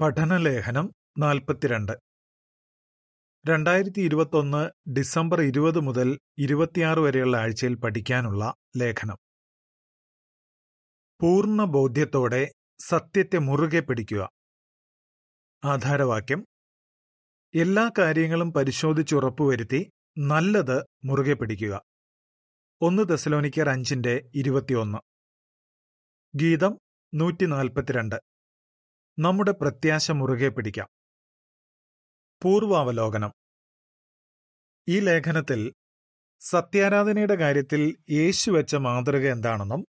പഠനലേഖനം നാൽപ്പത്തിരണ്ട്. രണ്ടായിരത്തി ഇരുപത്തൊന്ന് ഡിസംബർ ഇരുപത് മുതൽ ഇരുപത്തിയാറ് വരെയുള്ള ആഴ്ചയിൽ പഠിക്കാനുള്ള ലേഖനം. പൂർണ ബോധ്യത്തോടെ സത്യത്തെ മുറുകെ പിടിക്കുക. ആധാരവാക്യം. എല്ലാ കാര്യങ്ങളും പരിശോധിച്ചുറപ്പുവരുത്തി നല്ലത് മുറുകെ പിടിക്കുക. ഒന്ന് തെസലോനിക്കർ അഞ്ചിന്റെ ഇരുപത്തിയൊന്ന്. ഗീതം നൂറ്റി നാൽപ്പത്തിരണ്ട് നമ്മുടെ പ്രത്യാശ മുറുകെ പിടിക്കാം. പൂർവാവലോകനം. ഈ ലേഖനത്തിൽ സത്യാരാധനയുടെ കാര്യത്തിൽ യേശു വെച്ച മാതൃക എന്താണെന്നും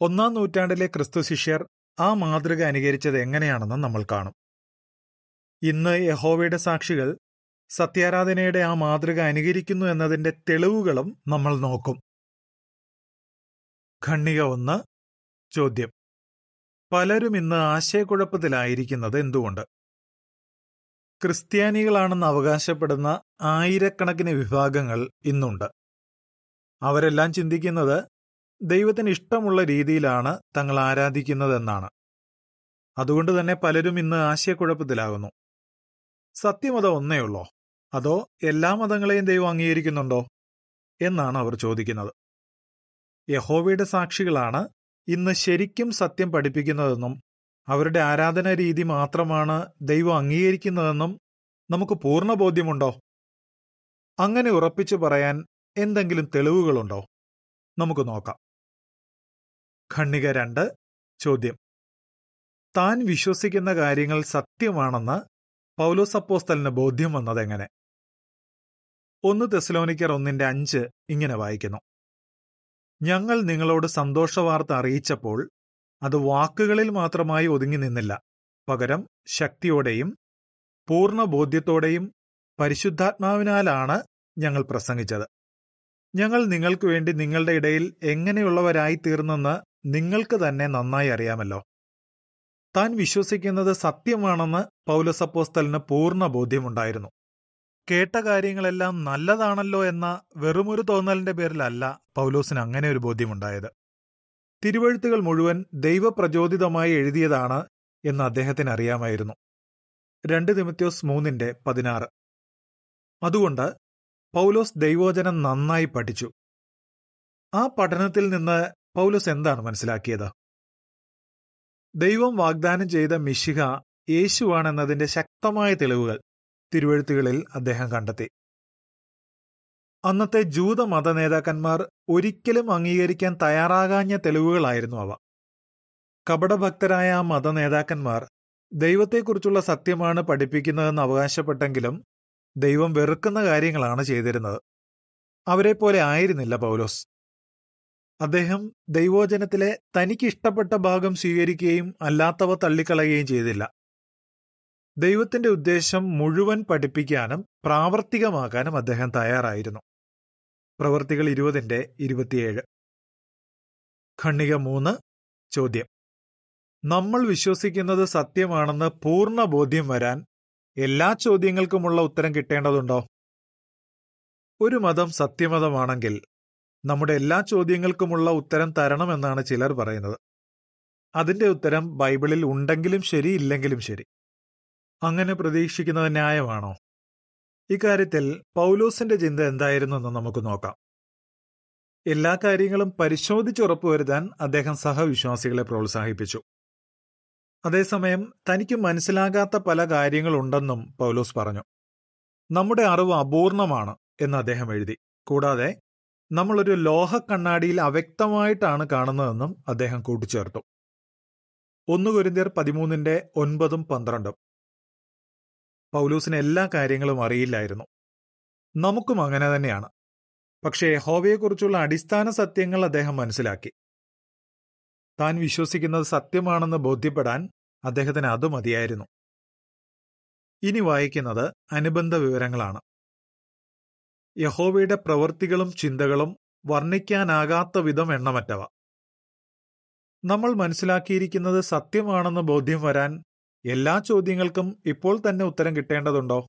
ഒന്നാം നൂറ്റാണ്ടിലെ ക്രിസ്തു ശിഷ്യർ ആ മാതൃക അനുകരിച്ചത് എങ്ങനെയാണെന്നും നമ്മൾ കാണും. ഇന്ന് യഹോവയുടെ സാക്ഷികൾ സത്യാരാധനയുടെ ആ മാതൃക അനുകരിക്കുന്നു എന്നതിന്റെ തെളിവുകളും നമ്മൾ നോക്കും. ഖണ്ണിക ഒന്ന് ചോദ്യം. പലരും ഇന്ന് ആശയക്കുഴപ്പത്തിലായിരിക്കുന്നത് എന്തുകൊണ്ട്? ക്രിസ്ത്യാനികളാണെന്ന് അവകാശപ്പെടുന്ന ആയിരക്കണക്കിന് വിഭാഗങ്ങൾ ഇന്നുണ്ട്. അവരെല്ലാം ചിന്തിക്കുന്നത് ദൈവത്തിന് ഇഷ്ടമുള്ള രീതിയിലാണ് തങ്ങൾ ആരാധിക്കുന്നതെന്നാണ്. അതുകൊണ്ട് തന്നെ പലരും ഇന്ന് ആശയക്കുഴപ്പത്തിലാകുന്നു. സത്യമതം ഒന്നേ ഉള്ളോ? അതോ എല്ലാ മതങ്ങളെയും ദൈവം അംഗീകരിക്കുന്നുണ്ടോ? എന്നാണ് അവർ ചോദിക്കുന്നത്. യഹോവയുടെ സാക്ഷികളാണ് ഇന്ന് ശരിക്കും സത്യം പഠിപ്പിക്കുന്നതെന്നും അവരുടെ ആരാധന രീതി മാത്രമാണ് ദൈവം അംഗീകരിക്കുന്നതെന്നും നമുക്ക് പൂർണ ബോധ്യമുണ്ടോ? അങ്ങനെ ഉറപ്പിച്ചു പറയാൻ എന്തെങ്കിലും തെളിവുകളുണ്ടോ? നമുക്ക് നോക്കാം. ഖണ്ണിക രണ്ട് ചോദ്യം. താൻ വിശ്വസിക്കുന്ന കാര്യങ്ങൾ സത്യമാണെന്ന് പൗലോസപ്പോസ്തലിന് ബോധ്യം വന്നതെങ്ങനെ? ഒന്ന് തെസ്ലോനിക്കർ ഒന്നിന്റെ അഞ്ച് ഇങ്ങനെ വായിക്കുന്നു. ഞങ്ങൾ നിങ്ങളോട് സന്തോഷവാർത്ത അറിയിച്ചപ്പോൾ അത് വാക്കുകളിൽ മാത്രമായി ഒതുങ്ങി നിന്നില്ല. പകരം ശക്തിയോടെയും പൂർണ ബോധ്യത്തോടെയും പരിശുദ്ധാത്മാവിനാലാണ് ഞങ്ങൾ പ്രസംഗിച്ചത്. ഞങ്ങൾ നിങ്ങൾക്ക് വേണ്ടി നിങ്ങളുടെ ഇടയിൽ എങ്ങനെയുള്ളവരായി തീർന്നെന്ന് നിങ്ങൾക്ക് തന്നെ നന്നായി അറിയാമല്ലോ. താൻ വിശ്വസിക്കുന്നത് സത്യമാണെന്ന് പൗലസപ്പോസ്തലിന് പൂർണ ബോധ്യമുണ്ടായിരുന്നു കേട്ട കാര്യങ്ങളെല്ലാം നല്ലതാണല്ലോ എന്ന വെറുമൊരു തോന്നലിന്റെ പേരിലല്ല പൗലോസിന് അങ്ങനെ ഒരു ബോധ്യമുണ്ടായത്. തിരുവഴുത്തുകൾ മുഴുവൻ ദൈവപ്രചോദിതമായി എഴുതിയതാണ് എന്ന് അദ്ദേഹത്തിന് അറിയാമായിരുന്നു. രണ്ട് തിമത്യോസ് മൂന്നിന്റെ പതിനാറ്. അതുകൊണ്ട് പൗലോസ് ദൈവോചനം നന്നായി പഠിച്ചു. ആ പഠനത്തിൽ നിന്ന് പൗലോസ് എന്താണ് മനസ്സിലാക്കിയത്? ദൈവം വാഗ്ദാനം ചെയ്ത മിശിഹ യേശുവാണെന്നതിന്റെ ശക്തമായ തെളിവുകൾ. തിരുവഴുത്തുകളിൽ അദ്ദേഹം കണ്ടെത്തി. അന്നത്തെ ജൂത മത നേതാക്കന്മാർ ഒരിക്കലും അംഗീകരിക്കാൻ തയ്യാറാകാഞ്ഞ തെളിവുകളായിരുന്നു അവ. കപടഭക്തരായ ആ മത നേതാക്കന്മാർ ദൈവത്തെക്കുറിച്ചുള്ള സത്യമാണ് പഠിപ്പിക്കുന്നതെന്ന് അവകാശപ്പെട്ടെങ്കിലും ദൈവം വെറുക്കുന്ന കാര്യങ്ങളാണ് ചെയ്തിരുന്നത്. അവരെ പോലെ ആയിരുന്നില്ല പൗലോസ്. അദ്ദേഹം ദൈവോചനത്തിലെ തനിക്ക് ഇഷ്ടപ്പെട്ട ഭാഗം സ്വീകരിക്കുകയും അല്ലാത്തവ തള്ളിക്കളയുകയും ചെയ്തില്ല. ദൈവത്തിന്റെ ഉദ്ദേശം മുഴുവൻ പഠിപ്പിക്കാനും പ്രാവർത്തികമാക്കാനും അദ്ദേഹം തയ്യാറായിരുന്നു. പ്രവൃത്തികൾ ഇരുപതിന്റെ ഇരുപത്തിയേഴ്. ഖണ്ണിക മൂന്ന്. ചോദ്യം. നമ്മൾ വിശ്വസിക്കുന്നത് സത്യമാണെന്ന് പൂർണ ബോധ്യം വരാൻ എല്ലാ ചോദ്യങ്ങൾക്കുമുള്ള ഉത്തരം കിട്ടേണ്ടതുണ്ടോ? ഒരു മതം സത്യമതമാണെങ്കിൽ നമ്മുടെ എല്ലാ ചോദ്യങ്ങൾക്കുമുള്ള ഉത്തരം തരണമെന്നാണ് ചിലർ പറയുന്നത്. അതിന്റെ ഉത്തരം ബൈബിളിൽ ഉണ്ടെങ്കിലും ശരി ഇല്ലെങ്കിലും ശരി. അങ്ങനെ പ്രതീക്ഷിക്കുന്നത് ന്യായമാണോ? ഇക്കാര്യത്തിൽ പൗലോസിന്റെ ചിന്ത എന്തായിരുന്നു എന്ന് നമുക്ക് നോക്കാം. എല്ലാ കാര്യങ്ങളും പരിശോധിച്ച് പരിശോധിച്ചുറപ്പുവരുത്താൻ അദ്ദേഹം സഹവിശ്വാസികളെ പ്രോത്സാഹിപ്പിച്ചു. അതേസമയം തനിക്ക് മനസ്സിലാകാത്ത പല കാര്യങ്ങളുണ്ടെന്നും പൗലോസ് പറഞ്ഞു. നമ്മുടെ അറിവ് അപൂർണമാണ് എന്ന് അദ്ദേഹം എഴുതി. കൂടാതെ നമ്മളൊരു ലോഹ കണ്ണാടിയിൽ അവ്യക്തമായിട്ടാണ് കാണുന്നതെന്നും അദ്ദേഹം കൂട്ടിച്ചേർത്തു. ഒന്ന് കുരിന്തിയർ പതിമൂന്നിന്റെ ഒൻപതും പന്ത്രണ്ടും. പൗലൂസിന് എല്ലാ കാര്യങ്ങളും അറിയില്ലായിരുന്നു. നമുക്കും അങ്ങനെ തന്നെയാണ്. പക്ഷേ യഹോവയെക്കുറിച്ചുള്ള അടിസ്ഥാന സത്യങ്ങൾ അദ്ദേഹം മനസ്സിലാക്കി. താൻ വിശ്വസിക്കുന്നത് സത്യമാണെന്ന് ബോധ്യപ്പെടാൻ അദ്ദേഹത്തിന് അത് മതിയായിരുന്നു. ഇനി വായിക്കുന്നത് അനുബന്ധ വിവരങ്ങളാണ്. യഹോവയുടെ പ്രവൃത്തികളും ചിന്തകളും വർണിക്കാനാകാത്ത വിധം എണ്ണമറ്റവ. നമ്മൾ മനസ്സിലാക്കിയിരിക്കുന്നത് സത്യമാണെന്ന് ബോധ്യം വരാൻ എല്ലാ ചോദ്യങ്ങൾക്കും ഇപ്പോൾ തന്നെ ഉത്തരം കിട്ടേണ്ടതുണ്ടോ?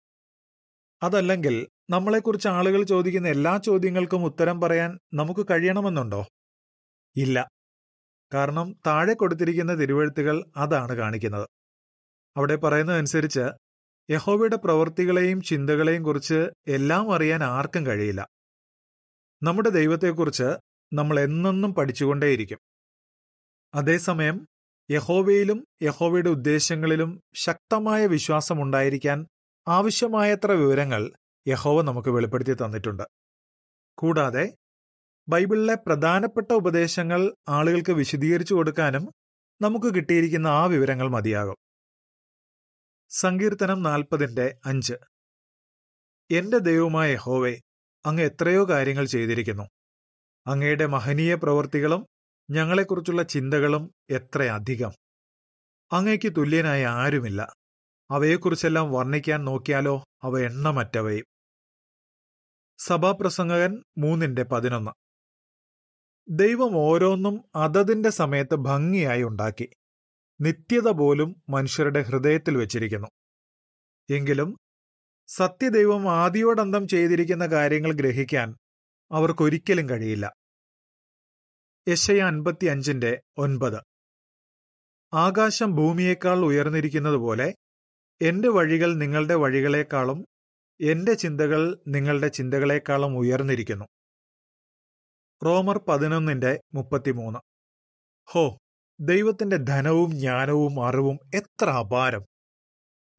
അതല്ലെങ്കിൽ നമ്മളെക്കുറിച്ച് ആളുകൾ ചോദിക്കുന്ന എല്ലാ ചോദ്യങ്ങൾക്കും ഉത്തരം പറയാൻ നമുക്ക് കഴിയണമെന്നുണ്ടോ? ഇല്ല. കാരണം താഴെ കൊടുത്തിരിക്കുന്ന തിരുവഴുത്തുകൾ അതാണ് കാണിക്കുന്നത്. അവിടെ പറയുന്നതനുസരിച്ച് യഹോവയുടെ പ്രവൃത്തികളെയും ചിന്തകളെയും കുറിച്ച് എല്ലാം അറിയാൻ ആർക്കും കഴിയില്ല. നമ്മുടെ ദൈവത്തെക്കുറിച്ച് നമ്മൾ എന്നെന്നും പഠിച്ചുകൊണ്ടേയിരിക്കും. അതേസമയം യഹോവയിലും യഹോവയുടെ ഉദ്ദേശങ്ങളിലും ശക്തമായ വിശ്വാസമുണ്ടായിരിക്കാൻ ആവശ്യമായത്ര വിവരങ്ങൾ യഹോവ നമുക്ക് വെളിപ്പെടുത്തി തന്നിട്ടുണ്ട്. കൂടാതെ ബൈബിളിലെ പ്രധാനപ്പെട്ട ഉപദേശങ്ങൾ ആളുകൾക്ക് വിശദീകരിച്ചു കൊടുക്കാനും നമുക്ക് കിട്ടിയിരിക്കുന്ന ആ വിവരങ്ങൾ മതിയാകും. സങ്കീർത്തനം നാൽപ്പതിന്റെ അഞ്ച്. എന്റെ ദൈവമായ യഹോവേ അങ്ങ് എത്രയോ കാര്യങ്ങൾ ചെയ്തിരിക്കുന്നു. അങ്ങയുടെ മഹനീയ പ്രവൃത്തികളും ഞങ്ങളെക്കുറിച്ചുള്ള ചിന്തകളും എത്രയധികം അങ്ങയ്ക്ക് തുല്യനായ ആരുമില്ല. അവയെക്കുറിച്ചെല്ലാം വർണിക്കാൻ നോക്കിയാലോ അവ എണ്ണമറ്റവയും. സഭാപ്രസംഗകൻ മൂന്നിന്റെ പതിനൊന്ന്. ദൈവം ഓരോന്നും അതതിന്റെ സമയത്ത് ഭംഗിയായി ഉണ്ടാക്കി. നിത്യത പോലും മനുഷ്യരുടെ ഹൃദയത്തിൽ വച്ചിരിക്കുന്നു. എങ്കിലും സത്യദൈവം ആദിയോടന്തം ചെയ്തിരിക്കുന്ന കാര്യങ്ങൾ ഗ്രഹിക്കാൻ അവർക്കൊരിക്കലും കഴിയില്ല. യശയ അൻപത്തി അഞ്ചിന്റെ ഒൻപത്. ആകാശം ഭൂമിയേക്കാൾ ഉയർന്നിരിക്കുന്നതുപോലെ എന്റെ വഴികൾ നിങ്ങളുടെ വഴികളെക്കാളും എന്റെ ചിന്തകൾ നിങ്ങളുടെ ചിന്തകളെക്കാളും ഉയർന്നിരിക്കുന്നു. റോമർ പതിനൊന്നിന്റെ മുപ്പത്തിമൂന്ന്. ഹോ ദൈവത്തിന്റെ ധനവും ജ്ഞാനവും അറിവും എത്ര അപാരം.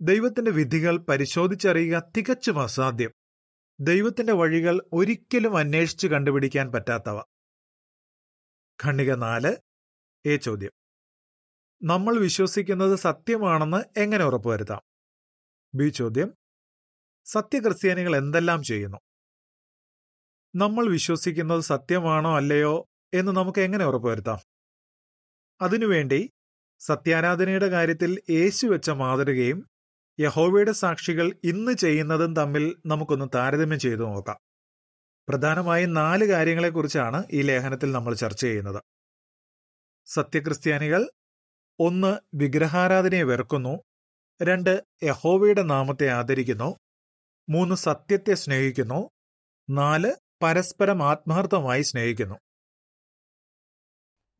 ദൈവത്തിന്റെ വിധികൾ പരിശോധിച്ചറിയുക തികച്ചും അസാധ്യം. ദൈവത്തിന്റെ വഴികൾ ഒരിക്കലും അന്വേഷിച്ചു കണ്ടുപിടിക്കാൻ പറ്റാത്തവ. ഖണ്ഡിക നാല് എ ചോദ്യം. നമ്മൾ വിശ്വസിക്കുന്നത് സത്യമാണെന്ന് എങ്ങനെ ഉറപ്പുവരുത്താം? ബി ചോദ്യം. സത്യക്രിസ്ത്യാനികൾ എന്തെല്ലാം ചെയ്യുന്നു? നമ്മൾ വിശ്വസിക്കുന്നത് സത്യമാണോ അല്ലയോ എന്ന് നമുക്ക് എങ്ങനെ ഉറപ്പുവരുത്താം? അതിനുവേണ്ടി സത്യാരാധനയുടെ കാര്യത്തിൽ യേശു വെച്ച മാതൃകയും യഹോവയുടെ സാക്ഷികൾ ഇന്ന് ചെയ്യുന്നതും തമ്മിൽ നമുക്കൊന്ന് താരതമ്യം ചെയ്തു നോക്കാം. പ്രധാനമായും നാല് കാര്യങ്ങളെക്കുറിച്ചാണ് ഈ ലേഖനത്തിൽ നമ്മൾ ചർച്ച ചെയ്യുന്നത്. സത്യക്രിസ്ത്യാനികൾ ഒന്ന് വിഗ്രഹാരാധനയെ വെറുക്കുന്നു രണ്ട് യഹോവയുടെ നാമത്തെ ആദരിക്കുന്നു മൂന്ന് സത്യത്തെ സ്നേഹിക്കുന്നു നാല് പരസ്പരം ആത്മാർത്ഥമായി സ്നേഹിക്കുന്നു.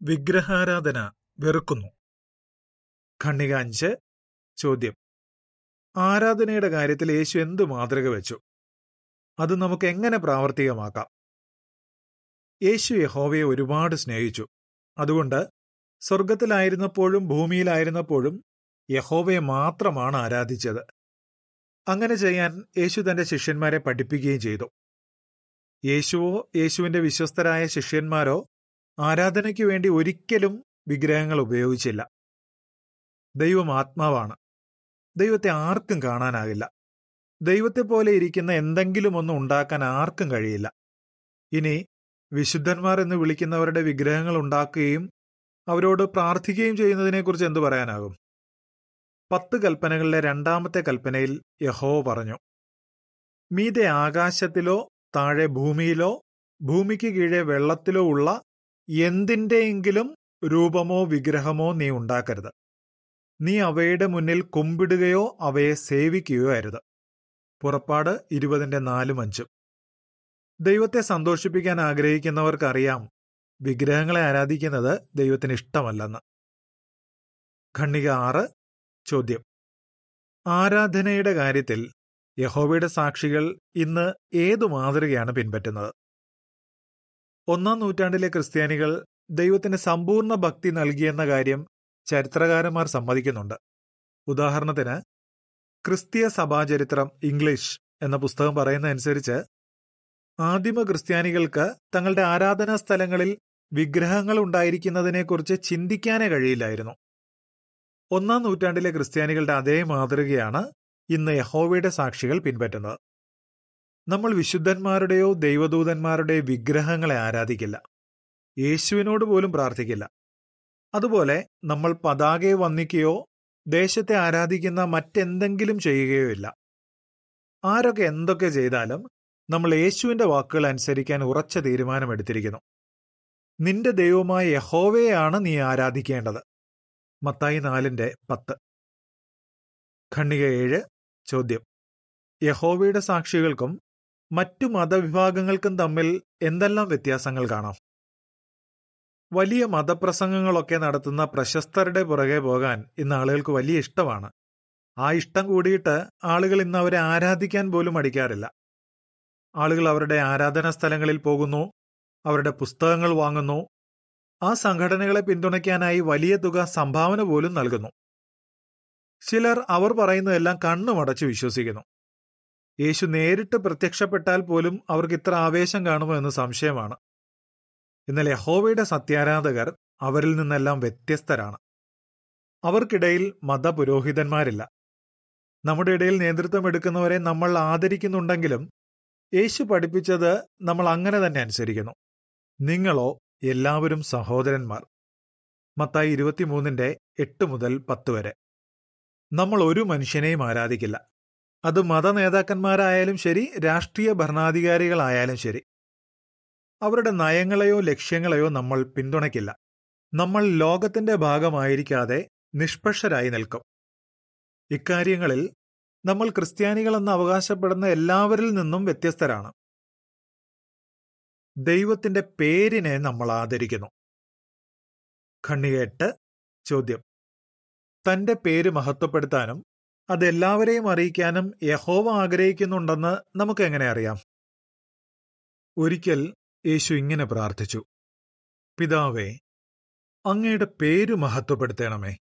വിഗ്രഹാരാധന വെറുക്കുന്നു. ഖണ്ണിക അഞ്ച് ചോദ്യം. ആരാധനയുടെ കാര്യത്തിൽ യേശു എന്ത് മാതൃക വെച്ചു? അത് നമുക്ക് എങ്ങനെ പ്രാവർത്തികമാക്കാം? യേശു യഹോവയെ ഒരുപാട് സ്നേഹിച്ചു. അതുകൊണ്ട് സ്വർഗത്തിലായിരുന്നപ്പോഴും ഭൂമിയിലായിരുന്നപ്പോഴും യഹോവയെ മാത്രമാണ് ആരാധിച്ചത്. അങ്ങനെ ചെയ്യാൻ യേശു തന്റെ ശിഷ്യന്മാരെ പഠിപ്പിക്കുകയും ചെയ്തു. യേശുവോ യേശുവിന്റെ വിശ്വസ്തരായ ശിഷ്യന്മാരോ ആരാധനയ്ക്കു വേണ്ടി ഒരിക്കലും വിഗ്രഹങ്ങൾ ഉപയോഗിച്ചില്ല. ദൈവം ആത്മാവാണ്. ദൈവത്തെ ആർക്കും കാണാനാകില്ല. ദൈവത്തെ പോലെ ഇരിക്കുന്ന എന്തെങ്കിലും ഒന്നും ഉണ്ടാക്കാൻ ആർക്കും കഴിയില്ല. ഇനി വിശുദ്ധന്മാർ എന്ന് വിളിക്കുന്നവരുടെ വിഗ്രഹങ്ങൾ ഉണ്ടാക്കുകയും അവരോട് പ്രാർത്ഥിക്കുകയും ചെയ്യുന്നതിനെക്കുറിച്ച് എന്തു പറയാനാകും? പത്ത് കൽപ്പനകളിലെ രണ്ടാമത്തെ കൽപ്പനയിൽ യഹോ പറഞ്ഞു മീതെ ആകാശത്തിലോ താഴെ ഭൂമിയിലോ ഭൂമിക്ക് കീഴെ വെള്ളത്തിലോ ഉള്ള എന്തിന്റെയെങ്കിലും രൂപമോ വിഗ്രഹമോ നീ ഉണ്ടാക്കരുത്. നീ അവയുടെ മുന്നിൽ കുമ്പിടുകയോ അവയെ സേവിക്കുകയോ അരുത്. പുറപ്പാട് ഇരുപതിന്റെ നാലും അഞ്ചും ദൈവത്തെ സന്തോഷിപ്പിക്കാൻ ആഗ്രഹിക്കുന്നവർക്കറിയാം വിഗ്രഹങ്ങളെ ആരാധിക്കുന്നത് ദൈവത്തിന് ഇഷ്ടമല്ലെന്ന്. ഖണ്ണിക ആറ് ചോദ്യം. ആരാധനയുടെ കാര്യത്തിൽ യഹോവയുടെ സാക്ഷികൾ ഇന്ന് ഏതു മാതൃകയാണ് പിൻപറ്റുന്നത്? ഒന്നാം നൂറ്റാണ്ടിലെ ക്രിസ്ത്യാനികൾ ദൈവത്തിന് സമ്പൂർണ ഭക്തി നൽകിയെന്ന കാര്യം ചരിത്രകാരന്മാർ സമ്മതിക്കുന്നുണ്ട്. ഉദാഹരണത്തിന് ക്രിസ്തീയ സഭാചരിത്രം ഇംഗ്ലീഷ് എന്ന പുസ്തകം പറയുന്നതനുസരിച്ച് ആദിമ ക്രിസ്ത്യാനികൾക്ക് തങ്ങളുടെ ആരാധനാ സ്ഥലങ്ങളിൽ വിഗ്രഹങ്ങൾ ഉണ്ടായിരിക്കുന്നതിനെക്കുറിച്ച് ചിന്തിക്കാനേ കഴിയില്ലായിരുന്നു. ഒന്നാം നൂറ്റാണ്ടിലെ ക്രിസ്ത്യാനികളുടെ അതേ മാതൃകയാണ് ഇന്ന് യഹോവയുടെ സാക്ഷികൾ പിൻപറ്റുന്നത്. നമ്മൾ വിശുദ്ധന്മാരുടെയോ ദൈവദൂതന്മാരുടെയോ വിഗ്രഹങ്ങളെ ആരാധിക്കില്ല. യേശുവിനോട് പോലും പ്രാർത്ഥിക്കില്ല. അതുപോലെ നമ്മൾ പതാകയെ വന്ദിക്കുകയോ ദേശത്തെ ആരാധിക്കുന്ന മറ്റെന്തെങ്കിലും ചെയ്യുകയോ ഇല്ല ആരൊക്കെ എന്തൊക്കെ ചെയ്താലും നമ്മൾ യേശുവിന്റെ വാക്കുകൾ അനുസരിക്കാൻ ഉറച്ച തീരുമാനമെടുത്തിരിക്കുന്നു. നിന്റെ ദൈവമായ യഹോവയെയാണ് നീ ആരാധിക്കേണ്ടത്. മത്തായി നാലിന്റെ പത്ത്. ഖണ്ണിക ഏഴ് ചോദ്യം. യഹോവയുടെ സാക്ഷികൾക്കും മറ്റു മതവിഭാഗങ്ങൾക്കും തമ്മിൽ എന്തെല്ലാം വ്യത്യാസങ്ങൾ കാണാം? വലിയ മതപ്രസംഗങ്ങളൊക്കെ നടത്തുന്ന പ്രശസ്തരുടെ പുറകെ പോകാൻ ഇന്ന് ആളുകൾക്ക് വലിയ ഇഷ്ടമാണ്. ആ ഇഷ്ടം കൂടിയിട്ട് ആളുകൾ ഇന്ന് അവരെ ആരാധിക്കാൻ പോലും മടിക്കാറില്ല. ആളുകൾ അവരുടെ ആരാധനാ സ്ഥലങ്ങളിൽ പോകുന്നു അവരുടെ പുസ്തകങ്ങൾ വാങ്ങുന്നു. ആ സംഘടനകളെ പിന്തുണയ്ക്കാനായി വലിയ തുക സംഭാവന പോലും നൽകുന്നു. ചിലർ അവർ പറയുന്നതെല്ലാം കണ്ണുമടച്ച് വിശ്വസിക്കുന്നു. യേശു നേരിട്ട് പ്രത്യക്ഷപ്പെട്ടാൽ പോലും അവർക്ക് ഇത്ര ആവേശം കാണുമോ എന്ന് സംശയമാണ്. എന്നാൽ യഹോവയുടെ സത്യാരാധകർ അവരിൽ നിന്നെല്ലാം വ്യത്യസ്തരാണ്. അവർക്കിടയിൽ മതപുരോഹിതന്മാരില്ല. നമ്മുടെ ഇടയിൽ നേതൃത്വം എടുക്കുന്നവരെ നമ്മൾ ആദരിക്കുന്നുണ്ടെങ്കിലും യേശു പഠിപ്പിച്ചത് നമ്മൾ അങ്ങനെ തന്നെ അനുസരിക്കുന്നു. നിങ്ങളോ എല്ലാവരും സഹോദരന്മാർ. മത്തായി ഇരുപത്തിമൂന്നിന്റെ എട്ട് മുതൽ പത്ത് വരെ. നമ്മൾ ഒരു മനുഷ്യനെയും ആരാധിക്കില്ല. അത് മത നേതാക്കന്മാരായാലും ശരി രാഷ്ട്രീയ ഭരണാധികാരികളായാലും ശരി. അവരുടെ നയങ്ങളെയോ ലക്ഷ്യങ്ങളെയോ നമ്മൾ പിന്തുണയ്ക്കില്ല. നമ്മൾ ലോകത്തിന്റെ ഭാഗമായിരിക്കാതെ നിഷ്പക്ഷരായി നിൽക്കും. ഇക്കാര്യങ്ങളിൽ നമ്മൾ ക്രിസ്ത്യാനികളെന്ന് അവകാശപ്പെടുന്ന എല്ലാവരിൽ നിന്നും വ്യത്യസ്തരാണ്. ദൈവത്തിന്റെ പേരിനെ നമ്മൾ ആദരിക്കുന്നു. ഖണ്ണികേട്ട് ചോദ്യം. തന്റെ പേര് മഹത്വപ്പെടുത്താനും അതെല്ലാവരെയും അറിയിക്കാനും യഹോവ ആഗ്രഹിക്കുന്നുണ്ടെന്ന് നമുക്ക് എങ്ങനെ അറിയാം? ഒരിക്കൽ യേശു ഇങ്ങനെ പ്രാർത്ഥിച്ചു. പിതാവേ അങ്ങയുടെ പേര് മഹത്വപ്പെടുത്തണമേ.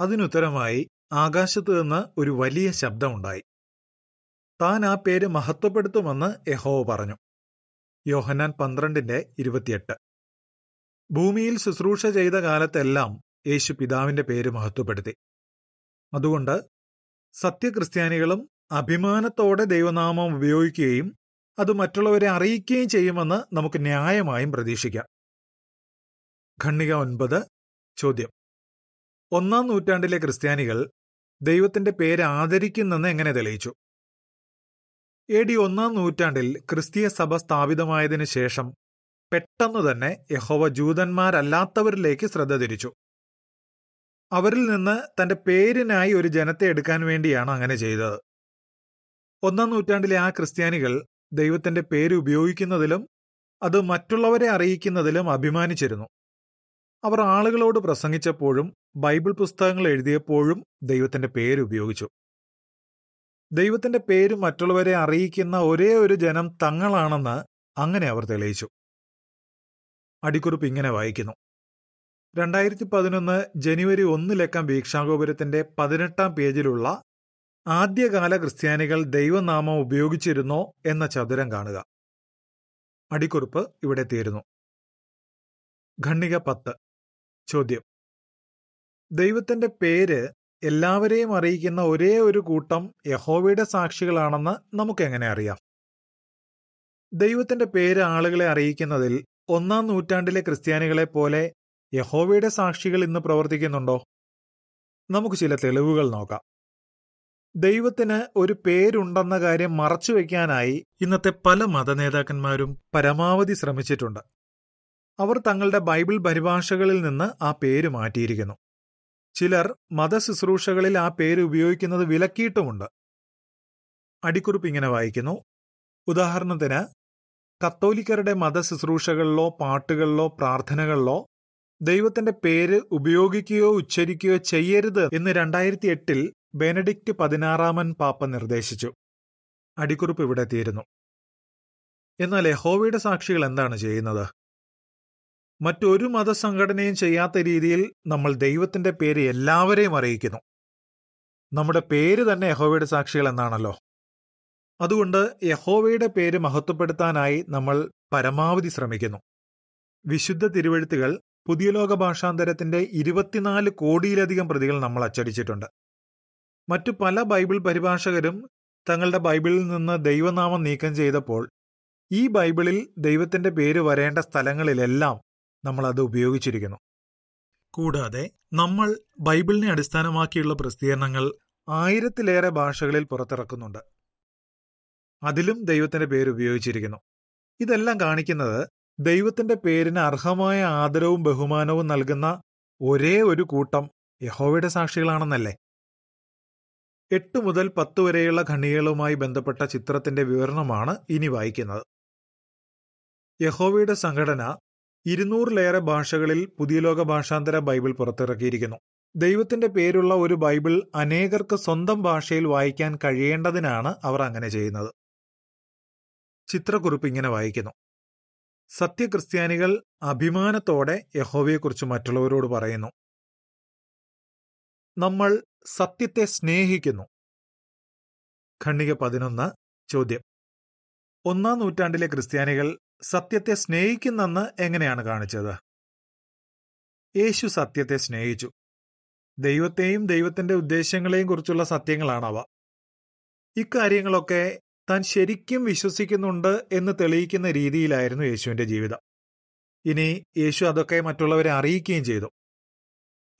അതിനുത്തരമായി ആകാശത്തു നിന്ന് ഒരു വലിയ ശബ്ദമുണ്ടായി. താൻ ആ പേര് മഹത്വപ്പെടുത്തുമെന്ന് യഹോവ പറഞ്ഞു. യോഹന്നാൻ പന്ത്രണ്ടിന്റെ ഇരുപത്തിയെട്ട്. ഭൂമിയിൽ ശുശ്രൂഷ ചെയ്ത കാലത്തെല്ലാം യേശു പിതാവിന്റെ പേര് മഹത്വപ്പെടുത്തി. അതുകൊണ്ട് സത്യക്രിസ്ത്യാനികളും അഭിമാനത്തോടെ ദൈവനാമം ഉപയോഗിക്കുകയും അത് മറ്റുള്ളവരെ അറിയിക്കുകയും ചെയ്യുമെന്ന് നമുക്ക് ന്യായമായും പ്രതീക്ഷിക്കാം. ഖണ്ണിക ഒൻപത് ചോദ്യം. ഒന്നാം നൂറ്റാണ്ടിലെ ക്രിസ്ത്യാനികൾ ദൈവത്തിന്റെ പേര് ആദരിക്കുന്നെന്ന് എങ്ങനെ തെളിയിച്ചു? എ ഡി ഒന്നാം നൂറ്റാണ്ടിൽ ക്രിസ്തീയ സഭ സ്ഥാപിതമായതിനു ശേഷം പെട്ടെന്ന് തന്നെ യഹോവ ജൂതന്മാരല്ലാത്തവരിലേക്ക് ശ്രദ്ധ തിരിച്ചു. അവരിൽ നിന്ന് തന്റെ പേരിനായി ഒരു ജനത്തെ എടുക്കാൻ വേണ്ടിയാണ് അങ്ങനെ ചെയ്തത്. ഒന്നാം നൂറ്റാണ്ടിലെ ആ ക്രിസ്ത്യാനികൾ ദൈവത്തിന്റെ പേര് ഉപയോഗിക്കുന്നതിലും അത് മറ്റുള്ളവരെ അറിയിക്കുന്നതിലും അഭിമാനിച്ചിരുന്നു. അവർ ആളുകളോട് പ്രസംഗിച്ചപ്പോഴും ബൈബിൾ പുസ്തകങ്ങൾ എഴുതിയപ്പോഴും ദൈവത്തിന്റെ പേര് ഉപയോഗിച്ചു. ദൈവത്തിന്റെ പേര് മറ്റുള്ളവരെ അറിയിക്കുന്ന ഒരേ ഒരു ജനം തങ്ങളാണെന്ന് അങ്ങനെ അവർ തെളിയിച്ചു. അടിക്കുറിപ്പ് ഇങ്ങനെ വായിക്കുന്നു. രണ്ടായിരത്തി പതിനൊന്ന് ജനുവരി ഒന്നിലക്കം വീക്ഷാഗോപുരത്തിന്റെ പതിനെട്ടാം പേജിലുള്ള ആദ്യകാല ക്രിസ്ത്യാനികൾ ദൈവനാമം ഉപയോഗിച്ചിരുന്നോ എന്ന ചതുരം കാണുക. അടിക്കുറിപ്പ് ഇവിടെ തീരുന്നു. ഖണ്ണിക പത്ത്. ചോദ്യം. ദൈവത്തിന്റെ പേര് എല്ലാവരെയും അറിയിക്കുന്ന ഒരേ ഒരു കൂട്ടം യഹോവയുടെ സാക്ഷികളാണെന്ന് നമുക്ക് എങ്ങനെ അറിയാം? ദൈവത്തിന്റെ പേര് ആളുകളെ അറിയിക്കുന്നതിൽ ഒന്നാം നൂറ്റാണ്ടിലെ ക്രിസ്ത്യാനികളെ പോലെ യഹോവയുടെ സാക്ഷികൾ ഇന്ന് പ്രവർത്തിക്കുന്നുണ്ടോ? നമുക്ക് ചില തെളിവുകൾ നോക്കാം. ദൈവത്തിന് ഒരു പേരുണ്ടെന്ന കാര്യം മറച്ചു മറച്ചുവെക്കാനായി ഇന്നത്തെ പല മതനേതാക്കന്മാരും പരമാവധി ശ്രമിച്ചിട്ടുണ്ട്. അവർ തങ്ങളുടെ ബൈബിൾ പരിഭാഷകളിൽ നിന്ന് ആ പേര് മാറ്റിയിരിക്കുന്നു. ചിലർ മതശുശ്രൂഷകളിൽ ആ പേര് ഉപയോഗിക്കുന്നത് വിലക്കിയിട്ടുമുണ്ട്. അടിക്കുറിപ്പ് ഇങ്ങനെ വായിക്കുന്നു. ഉദാഹരണത്തിന് കത്തോലിക്കരുടെ മതശുശ്രൂഷകളിലോ പാട്ടുകളിലോ പ്രാർത്ഥനകളിലോ ദൈവത്തിന്റെ പേര് ഉപയോഗിക്കുകയോ ഉച്ചരിക്കുകയോ ചെയ്യരുത് എന്ന് രണ്ടായിരത്തി എട്ടിൽ ബെനഡിക്റ്റ് പതിനാറാമൻ പാപ്പ നിർദ്ദേശിച്ചു. അടിക്കുറിപ്പ് ഇവിടെ തീരുന്നു. എന്നാൽ യഹോവയുടെ സാക്ഷികൾ എന്താണ് ചെയ്യുന്നത്? മറ്റൊരു മതസംഘടനയും ചെയ്യാത്ത രീതിയിൽ നമ്മൾ ദൈവത്തിന്റെ പേര് എല്ലാവരെയും അറിയിക്കുന്നു. നമ്മുടെ പേര് തന്നെ യഹോവയുടെ സാക്ഷികൾ എന്നാണല്ലോ. അതുകൊണ്ട് യഹോവയുടെ പേര് മഹത്വപ്പെടുത്താനായി നമ്മൾ പരമാവധി ശ്രമിക്കുന്നു. വിശുദ്ധ തിരുവഴുത്തുകൾ പുതിയ ലോക ഭാഷാന്തരത്തിന്റെ ഇരുപത്തിനാല് കോടിയിലധികം പ്രതികൾ നമ്മൾ അച്ചടിച്ചിട്ടുണ്ട്. മറ്റു പല ബൈബിൾ പരിഭാഷകരും തങ്ങളുടെ ബൈബിളിൽ നിന്ന് ദൈവനാമം നീക്കം ചെയ്തപ്പോൾ ഈ ബൈബിളിൽ ദൈവത്തിന്റെ പേര് വരേണ്ട സ്ഥലങ്ങളിലെല്ലാം നമ്മൾ അത് ഉപയോഗിച്ചിരിക്കുന്നു. കൂടാതെ നമ്മൾ ബൈബിളിനെ അടിസ്ഥാനമാക്കിയുള്ള പ്രസിദ്ധീകരണങ്ങൾ ആയിരത്തിലേറെ ഭാഷകളിൽ പുറത്തിറക്കുന്നുണ്ട്. അതിലും ദൈവത്തിന്റെ പേര് ഉപയോഗിച്ചിരിക്കുന്നു. ഇതെല്ലാം കാണിക്കുന്നത് ദൈവത്തിന്റെ പേരിന് അർഹമായ ആദരവും ബഹുമാനവും നൽകുന്ന ഒരേ ഒരു കൂട്ടം യഹോവയുടെ സാക്ഷികളാണെന്നല്ലേ? എട്ട് മുതൽ പത്ത് വരെയുള്ള ഖണ്ഡികകളുമായി ബന്ധപ്പെട്ട ചിത്രത്തിന്റെ വിവരണമാണ് ഇനി വായിക്കുന്നത്. യഹോവയുടെ സംഘടന ഇരുന്നൂറിലേറെ ഭാഷകളിൽ പുതിയ ലോക ഭാഷാന്തര ബൈബിൾ പുറത്തിറക്കിയിരിക്കുന്നു. ദൈവത്തിന്റെ പേരുള്ള ഒരു ബൈബിൾ അനേകർക്ക് സ്വന്തം ഭാഷയിൽ വായിക്കാൻ കഴിയേണ്ടതിനാണ് അവർ അങ്ങനെ ചെയ്യുന്നത്. ചിത്രക്കുറിപ്പ് ഇങ്ങനെ വായിക്കുന്നു. സത്യക്രിസ്ത്യാനികൾ അഭിമാനത്തോടെ യഹോവയെക്കുറിച്ച് മറ്റുള്ളവരോട് പറയുന്നു. നമ്മൾ സത്യത്തെ സ്നേഹിക്കുന്നു. ഖണ്ഡിക പതിനൊന്ന് ചോദ്യം. ഒന്നാം നൂറ്റാണ്ടിലെ ക്രിസ്ത്യാനികൾ സത്യത്തെ സ്നേഹിക്കുന്നെന്ന് എങ്ങനെയാണ് കാണിച്ചത്? യേശു സത്യത്തെ സ്നേഹിച്ചു. ദൈവത്തെയും ദൈവത്തിന്റെ ഉദ്ദേശങ്ങളെയും കുറിച്ചുള്ള സത്യങ്ങളാണവ. ഇക്കാര്യങ്ങളൊക്കെ താൻ ശരിക്കും വിശ്വസിക്കുന്നുണ്ട് എന്ന് തെളിയിക്കുന്ന രീതിയിലായിരുന്നു യേശുവിന്റെ ജീവിതം. ഇനി യേശു അതൊക്കെ മറ്റുള്ളവരെ അറിയിക്കുകയും ചെയ്തു.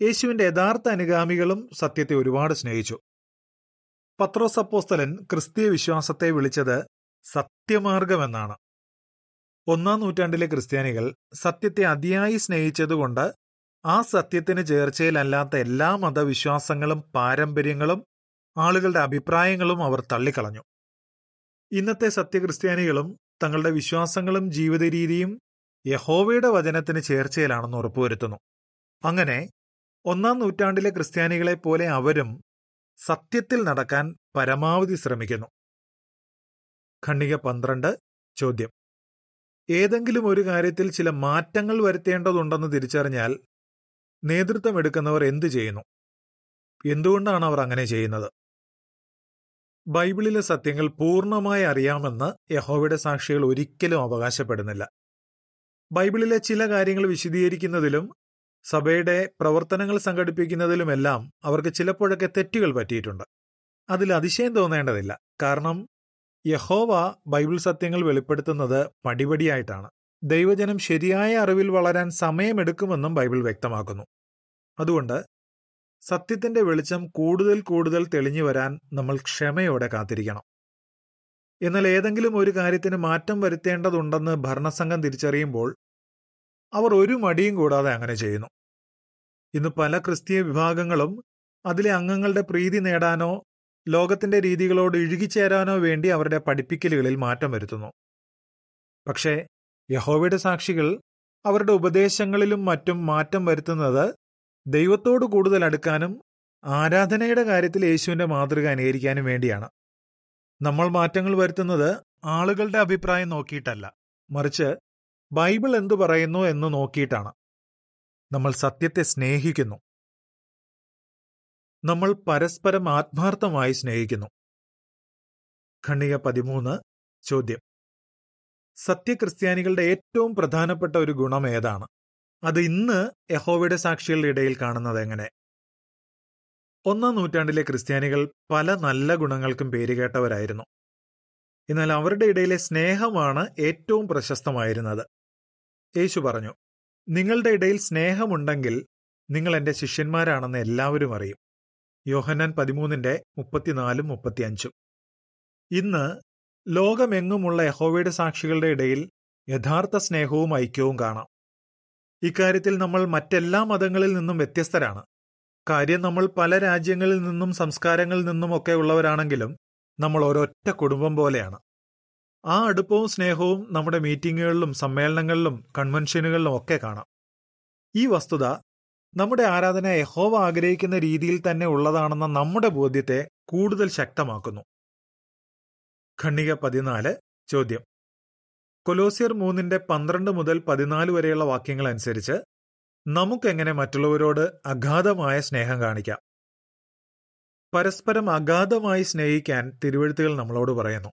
യേശുവിന്റെ യഥാർത്ഥ അനുഗാമികളും സത്യത്തെ ഒരുപാട് സ്നേഹിച്ചു. പത്രോസ് അപ്പോസ്തലൻ ക്രിസ്തീയ വിശ്വാസത്തെ വിളിച്ചത് സത്യമാർഗമെന്നാണ്. ഒന്നാം നൂറ്റാണ്ടിലെ ക്രിസ്ത്യാനികൾ സത്യത്തെ അതിയായി സ്നേഹിച്ചതുകൊണ്ട് ആ സത്യത്തിന് ചേർച്ചയിലല്ലാത്ത എല്ലാ മതവിശ്വാസങ്ങളും പാരമ്പര്യങ്ങളും ആളുകളുടെ അഭിപ്രായങ്ങളും അവർ തള്ളിക്കളഞ്ഞു. ഇന്നത്തെ സത്യക്രിസ്ത്യാനികളും തങ്ങളുടെ വിശ്വാസങ്ങളും ജീവിത രീതിയും യഹോവയുടെ വചനത്തിന് ചേർച്ചയിലാണെന്ന് ഉറപ്പുവരുത്തുന്നു. അങ്ങനെ ഒന്നാം നൂറ്റാണ്ടിലെ ക്രിസ്ത്യാനികളെ പോലെ അവരും സത്യത്തിൽ നടക്കാൻ പരമാവധി ശ്രമിക്കുന്നു. ഖണ്ണിക പന്ത്രണ്ട് ചോദ്യം. ഏതെങ്കിലും ഒരു കാര്യത്തിൽ ചില മാറ്റങ്ങൾ വരുത്തേണ്ടതുണ്ടെന്ന് തിരിച്ചറിഞ്ഞാൽ നേതൃത്വം എടുക്കുന്നവർ എന്തു ചെയ്യുന്നു? എന്തുകൊണ്ടാണ് അവർ അങ്ങനെ ചെയ്യുന്നത്? ബൈബിളിലെ സത്യങ്ങൾ പൂർണമായി അറിയാമെന്ന് യഹോവയുടെ സാക്ഷികൾ ഒരിക്കലും അവകാശപ്പെടുന്നില്ല. ബൈബിളിലെ ചില കാര്യങ്ങൾ വിശദീകരിക്കുന്നതിലും സഭയുടെ പ്രവർത്തനങ്ങൾ സംഘടിപ്പിക്കുന്നതിലുമെല്ലാം അവർക്ക് ചിലപ്പോഴൊക്കെ തെറ്റുകൾ പറ്റിയിട്ടുണ്ട്. അതിൽ അതിശയം തോന്നേണ്ടതില്ല. കാരണം യഹോവ ബൈബിൾ സത്യങ്ങൾ വെളിപ്പെടുത്തുന്നത് പടിപടിയായിട്ടാണ് ദൈവജനം ശരിയായ അറിവിൽ വളരാൻ സമയമെടുക്കുമെന്നും ബൈബിൾ വ്യക്തമാക്കുന്നു. അതുകൊണ്ട് സത്യത്തിന്റെ വെളിച്ചം കൂടുതൽ കൂടുതൽ തെളിഞ്ഞു വരാൻ നമ്മൾ ക്ഷമയോടെ കാത്തിരിക്കണം. എന്നാൽ ഏതെങ്കിലും ഒരു കാര്യത്തിന് മാറ്റം വരുത്തേണ്ടതുണ്ടെന്ന് ഭരണസംഘം തിരിച്ചറിയുമ്പോൾ അവർ ഒരു മടിയും കൂടാതെ അങ്ങനെ ചെയ്യുന്നു. ഇന്ന് പല ക്രിസ്തീയ വിഭാഗങ്ങളും അതിലെ അംഗങ്ങളുടെ പ്രീതി നേടാനോ ലോകത്തിന്റെ രീതികളോട് ഇഴുകിച്ചേരാനോ വേണ്ടി അവരുടെ പഠിപ്പിക്കലുകളിൽ മാറ്റം വരുത്തുന്നു. പക്ഷേ യഹോവയുടെ സാക്ഷികൾ അവരുടെ ഉപദേശങ്ങളിലും മറ്റും മാറ്റം വരുത്തുന്നത് ദൈവത്തോട് കൂടുതൽ അടുക്കാനും ആരാധനയുടെ കാര്യത്തിൽ യേശുവിന്റെ മാതൃക അനുകരിക്കാനും വേണ്ടിയാണ്. നമ്മൾ മാറ്റങ്ങൾ വരുത്തുന്നത് ആളുകളുടെ അഭിപ്രായം നോക്കിയിട്ടല്ല. മറിച്ച് ബൈബിൾ എന്തു പറയുന്നു എന്ന് നോക്കിയിട്ടാണ്. നമ്മൾ സത്യത്തെ സ്നേഹിക്കുന്നു. നമ്മൾ പരസ്പരം ആത്മാർത്ഥമായി സ്നേഹിക്കുന്നു. ഖണ്ണിക പതിമൂന്ന് ചോദ്യം. സത്യക്രിസ്ത്യാനികളുടെ ഏറ്റവും പ്രധാനപ്പെട്ട ഒരു ഗുണം ഏതാണ്? അത് ഇന്ന് യഹോവയുടെ സാക്ഷികളുടെ ഇടയിൽ കാണുന്നത് എങ്ങനെ? ഒന്നാം നൂറ്റാണ്ടിലെ ക്രിസ്ത്യാനികൾ പല നല്ല ഗുണങ്ങൾക്കും പേരുകേട്ടവരായിരുന്നു എന്നാൽ അവരുടെ ഇടയിലെ സ്നേഹമാണ് ഏറ്റവും പ്രശസ്തമായിരുന്നത്. യേശു പറഞ്ഞു നിങ്ങളുടെ ഇടയിൽ സ്നേഹമുണ്ടെങ്കിൽ നിങ്ങൾ എന്റെ ശിഷ്യന്മാരാണെന്ന് എല്ലാവരും അറിയും. യോഹന്നാൻ പതിമൂന്നിന്റെ മുപ്പത്തിനാലും മുപ്പത്തിയഞ്ചും. ഇന്ന് ലോകമെങ്ങുമുള്ള യഹോവയുടെ സാക്ഷികളുടെ ഇടയിൽ യഥാർത്ഥ സ്നേഹവും ഐക്യവും കാണാം. ഇക്കാര്യത്തിൽ നമ്മൾ മറ്റെല്ലാ മതങ്ങളിൽ നിന്നും വ്യത്യസ്തരാണ്. കാര്യം നമ്മൾ പല രാജ്യങ്ങളിൽ നിന്നും സംസ്കാരങ്ങളിൽ നിന്നും ഒക്കെ ഉള്ളവരാണെങ്കിലും നമ്മൾ ഒരൊറ്റ കുടുംബം പോലെയാണ്. ആ അടുപ്പവും സ്നേഹവും നമ്മുടെ മീറ്റിങ്ങുകളിലും സമ്മേളനങ്ങളിലും കൺവെൻഷനുകളിലും ഒക്കെ കാണാം. ഈ വസ്തുത നമ്മുടെ ആരാധന യഹോവ ആഗ്രഹിക്കുന്ന രീതിയിൽ തന്നെ ഉള്ളതാണെന്ന നമ്മുടെ ബോധ്യത്തെ കൂടുതൽ ശക്തമാക്കുന്നു. ഖണ്ണിക പതിനാല് ചോദ്യം. കൊലോസിയർ മൂന്നിന്റെ പന്ത്രണ്ട് മുതൽ പതിനാല് വരെയുള്ള വാക്യങ്ങൾ അനുസരിച്ച് നമുക്കെങ്ങനെ മറ്റുള്ളവരോട് അഗാധമായ സ്നേഹം കാണിക്കാം? പരസ്പരം അഗാധമായി സ്നേഹിക്കാൻ തിരുവഴുത്തുകൾ നമ്മളോട് പറയുന്നു.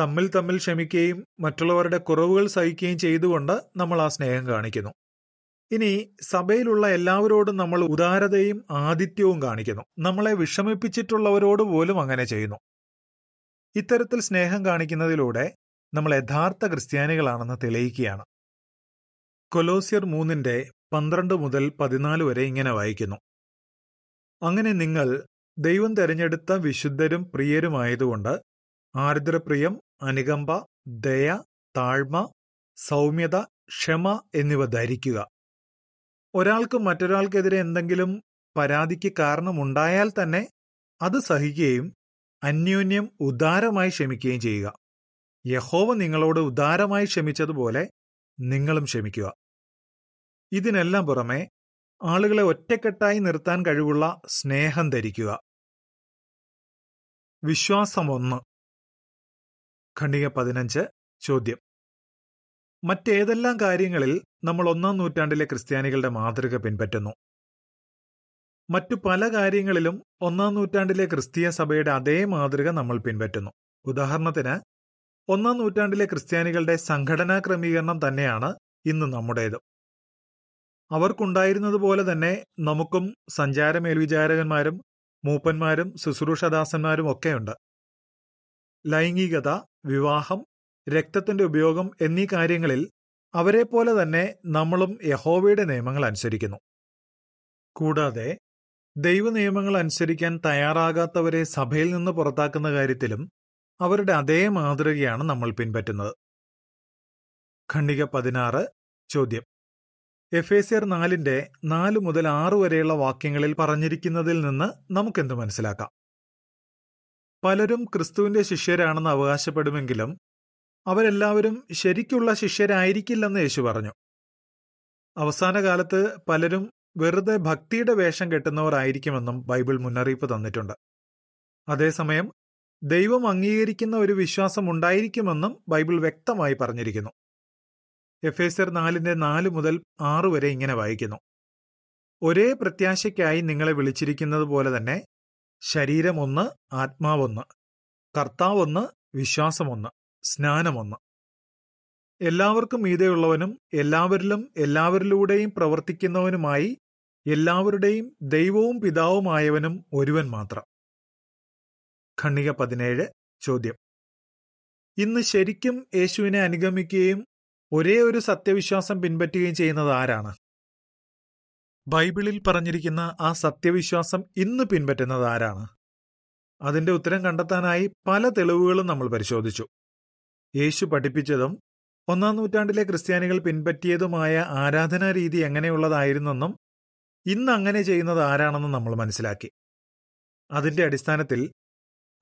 തമ്മിൽ തമ്മിൽ ക്ഷമിക്കുകയും മറ്റുള്ളവരുടെ കുറവുകൾ സഹിക്കുകയും ചെയ്തുകൊണ്ട് നമ്മൾ ആ സ്നേഹം കാണിക്കുന്നു. ഇനി സഭയിലുള്ള എല്ലാവരോടും നമ്മൾ ഉദാരതയും ആതിഥ്യവും കാണിക്കുന്നു. നമ്മളെ വിഷമിപ്പിച്ചിട്ടുള്ളവരോട് പോലും അങ്ങനെ ചെയ്യുന്നു. ഇത്തരത്തിൽ സ്നേഹം കാണിക്കുന്നതിലൂടെ നമ്മൾ യഥാർത്ഥ ക്രിസ്ത്യാനികളാണെന്ന് തെളിയിക്കുകയാണ്. കൊലോസിയർ മൂന്നിന്റെ പന്ത്രണ്ട് മുതൽ പതിനാല് വരെ ഇങ്ങനെ വായിക്കുന്നു. അങ്ങനെ നിങ്ങൾ ദൈവം തെരഞ്ഞെടുത്ത വിശുദ്ധരും പ്രിയരുമായതുകൊണ്ട് ആർദ്രപ്രിയം അനുകമ്പ ദയ താഴ്മ സൗമ്യത ക്ഷമ എന്നിവ ധരിക്കുക. ഒരാൾക്ക് മറ്റൊരാൾക്കെതിരെ എന്തെങ്കിലും പരാതിക്ക് കാരണമുണ്ടായാൽ തന്നെ അത് സഹിക്കുകയും അന്യോന്യം ഉദാരമായി ക്ഷമിക്കുകയും ചെയ്യുക. യഹോവ നിങ്ങളോട് ഉദാരമായി ക്ഷമിച്ചതുപോലെ നിങ്ങളും ക്ഷമിക്കുക. ഇതിനെല്ലാം പുറമെ ആളുകളെ ഒറ്റക്കെട്ടായി നിർത്താൻ കഴിവുള്ള സ്നേഹം ധരിക്കുക. വിശ്വാസം ഒന്ന് ഖണ്ഡിക പതിനഞ്ച് ചോദ്യം. മറ്റേതെല്ലാം കാര്യങ്ങളിൽ നമ്മൾ ഒന്നാം നൂറ്റാണ്ടിലെ ക്രിസ്ത്യാനികളുടെ മാതൃക പിൻപറ്റുന്നു? മറ്റു പല കാര്യങ്ങളിലും ഒന്നാം നൂറ്റാണ്ടിലെ ക്രിസ്തീയ സഭയുടെ അതേ മാതൃക നമ്മൾ പിൻപറ്റുന്നു. ഉദാഹരണത്തിന് ഒന്നാം നൂറ്റാണ്ടിലെ ക്രിസ്ത്യാനികളുടെ സംഘടനാ ക്രമീകരണം തന്നെയാണ് ഇന്ന് നമ്മുടേത്. അവർക്കുണ്ടായിരുന്നതുപോലെ തന്നെ നമുക്കും സഞ്ചാര മേൽവിചാരകന്മാരും മൂപ്പന്മാരും ശുശ്രൂഷദാസന്മാരും ഒക്കെയുണ്ട്. ലൈംഗികത വിവാഹം രക്തത്തിന്റെ ഉപയോഗം എന്നീ കാര്യങ്ങളിൽ അവരെപ്പോലെ തന്നെ നമ്മളും യഹോവയുടെ നിയമങ്ങൾ അനുസരിക്കുന്നു. കൂടാതെ ദൈവനിയമങ്ങൾ അനുസരിക്കാൻ തയ്യാറാകാത്തവരെ സഭയിൽ നിന്ന് പുറത്താക്കുന്ന കാര്യത്തിലും അവരുടെ അതേ മാതൃകയാണ് നമ്മൾ പിൻപറ്റുന്നത്. ഖണ്ഡിക പതിനാറ് ചോദ്യം. എഫ് എ സിയർ നാലിന്റെ നാല് മുതൽ ആറ് വരെയുള്ള വാക്യങ്ങളിൽ പറഞ്ഞിരിക്കുന്നതിൽ നിന്ന് നമുക്കെന്ത് മനസ്സിലാക്കാം? പലരും ക്രിസ്തുവിന്റെ ശിഷ്യരാണെന്ന് അവകാശപ്പെടുമെങ്കിലും അവരെല്ലാവരും ശരിക്കുള്ള ശിഷ്യരായിരിക്കില്ലെന്ന് യേശു പറഞ്ഞു. അവസാന കാലത്ത് പലരും വെറുതെ ഭക്തിയുടെ വേഷം കെട്ടുന്നവരായിരിക്കുമെന്നും ബൈബിൾ മുന്നറിയിപ്പ് തന്നിട്ടുണ്ട്. അതേസമയം ദൈവം അംഗീകരിക്കുന്ന ഒരു വിശ്വാസം ഉണ്ടായിരിക്കുമെന്നും ബൈബിൾ വ്യക്തമായി പറഞ്ഞിരിക്കുന്നു. എഫ് എഫേസർ നാലിന്റെ നാല് മുതൽ ആറ് വരെ ഇങ്ങനെ വായിക്കുന്നു. ഒരേ പ്രത്യാശയ്ക്കായി നിങ്ങളെ വിളിച്ചിരിക്കുന്നത് പോലെ തന്നെ ശരീരമൊന്ന് ആത്മാവൊന്ന് കർത്താവൊന്ന് വിശ്വാസമൊന്ന് സ്നാനമൊന്ന്. എല്ലാവർക്കും മീതെയുള്ളവനും എല്ലാവരിലും എല്ലാവരിലൂടെയും പ്രവർത്തിക്കുന്നവനുമായി എല്ലാവരുടെയും ദൈവവും പിതാവുമായവനും ഒരുവൻ മാത്രം. ഖണ്ണിക പതിനേഴ് ചോദ്യം. ഇന്ന് ശരിക്കും യേശുവിനെ അനുഗമിക്കുകയും ഒരേ ഒരു സത്യവിശ്വാസം പിൻപറ്റുകയും ചെയ്യുന്നത് ആരാണ്? ബൈബിളിൽ പറഞ്ഞിരിക്കുന്ന ആ സത്യവിശ്വാസം ഇന്ന് പിൻപറ്റുന്നത് ആരാണ്? അതിന്റെ ഉത്തരം കണ്ടെത്താനായി പല തെളിവുകളും നമ്മൾ പരിശോധിച്ചു. യേശു പഠിപ്പിച്ചതും ഒന്നാം നൂറ്റാണ്ടിലെ ക്രിസ്ത്യാനികൾ പിൻപറ്റിയതുമായ ആരാധനാ രീതി എങ്ങനെയുള്ളതായിരുന്നെന്നും ഇന്ന് അങ്ങനെ ചെയ്യുന്നത് ആരാണെന്നും നമ്മൾ മനസ്സിലാക്കി. അതിന്റെ അടിസ്ഥാനത്തിൽ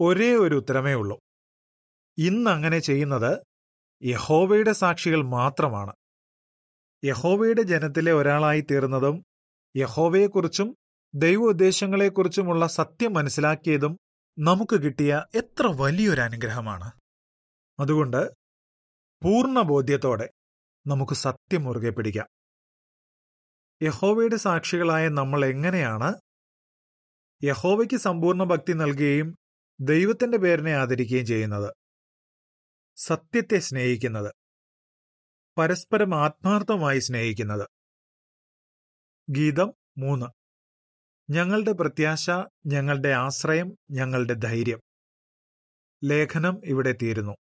ഒരേ ഒരു ഉത്തരമേ ഉള്ളൂ. ഇന്ന് അങ്ങനെ ചെയ്യുന്നത് യഹോവയുടെ സാക്ഷികൾ മാത്രമാണ്. യഹോവയുടെ ജനത്തിലെ ഒരാളായി തീർന്നതും യഹോവയെക്കുറിച്ചും ദൈവ ഉദ്ദേശങ്ങളെക്കുറിച്ചുമുള്ള സത്യം മനസ്സിലാക്കിയതും നമുക്ക് കിട്ടിയ എത്ര വലിയൊരു അനുഗ്രഹമാണ് അതുകൊണ്ട് പൂർണ ബോധ്യത്തോടെ നമുക്ക് സത്യം മുറുകെ പിടിക്കാം. യഹോവയുടെ സാക്ഷികളായ നമ്മൾ എങ്ങനെയാണ് യഹോവയ്ക്ക് സമ്പൂർണ ഭക്തി നൽകുകയും ദൈവത്തിന്റെ പേരിനെ ആദരിക്കുകയും ചെയ്യുന്നത്? സത്യത്തെ സ്നേഹിക്കുന്നത്. പരസ്പരം ആത്മാർത്ഥമായി സ്നേഹിക്കുന്നത്. ഗീതം മൂന്ന്. ഞങ്ങളുടെ പ്രത്യാശ ഞങ്ങളുടെ ആശ്രയം ഞങ്ങളുടെ ധൈര്യം. ലേഖനം ഇവിടെ തീരുന്നു.